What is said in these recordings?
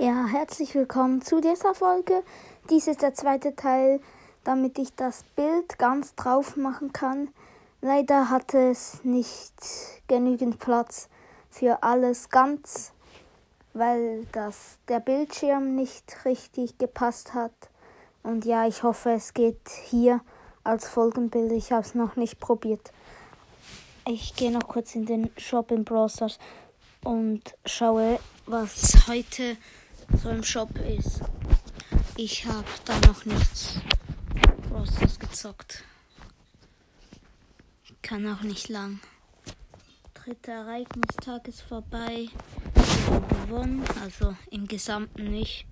Ja, herzlich willkommen zu dieser Folge. Dies ist der zweite Teil, damit ich das Bild ganz drauf machen kann. Leider hatte es nicht genügend Platz für alles ganz, weil das der Bildschirm nicht richtig gepasst hat. Und ja, ich hoffe, es geht hier als Folgenbild. Ich habe es noch nicht probiert. Ich gehe noch kurz in den Shop im Browser und schaue, was heute so im Shop ist. Ich habe da noch nichts Großes gezockt. Kann auch nicht lang. Dritter Ereignistag ist vorbei. Gewonnen, also im Gesamten nicht.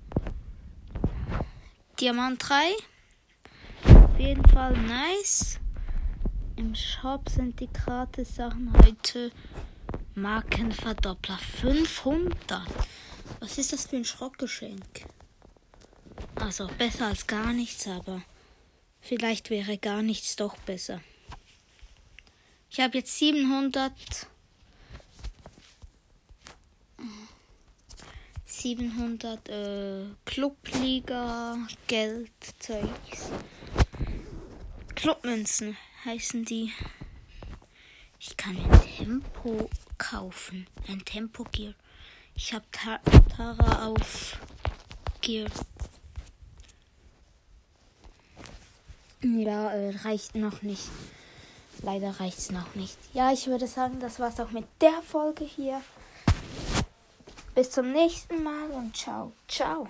Diamant 3. Auf jeden Fall nice. Im Shop sind die gratis Sachen heute Markenverdoppler 500. Was ist das für ein Schrottgeschenk? Also besser als gar nichts, aber vielleicht wäre gar nichts doch besser. Ich habe jetzt 700 700 äh, Clubliga Geldzeugs. Clubmünzen heißen die. Ich kann ein Tempo kaufen. Ein Tempo Gear. Ich habe Ta Tara auf Gear. Ja, äh, reicht noch nicht. Leider reicht es noch nicht. Ja, ich würde sagen, das war's auch mit der Folge hier. Bis zum nächsten Mal und ciao. Ciao.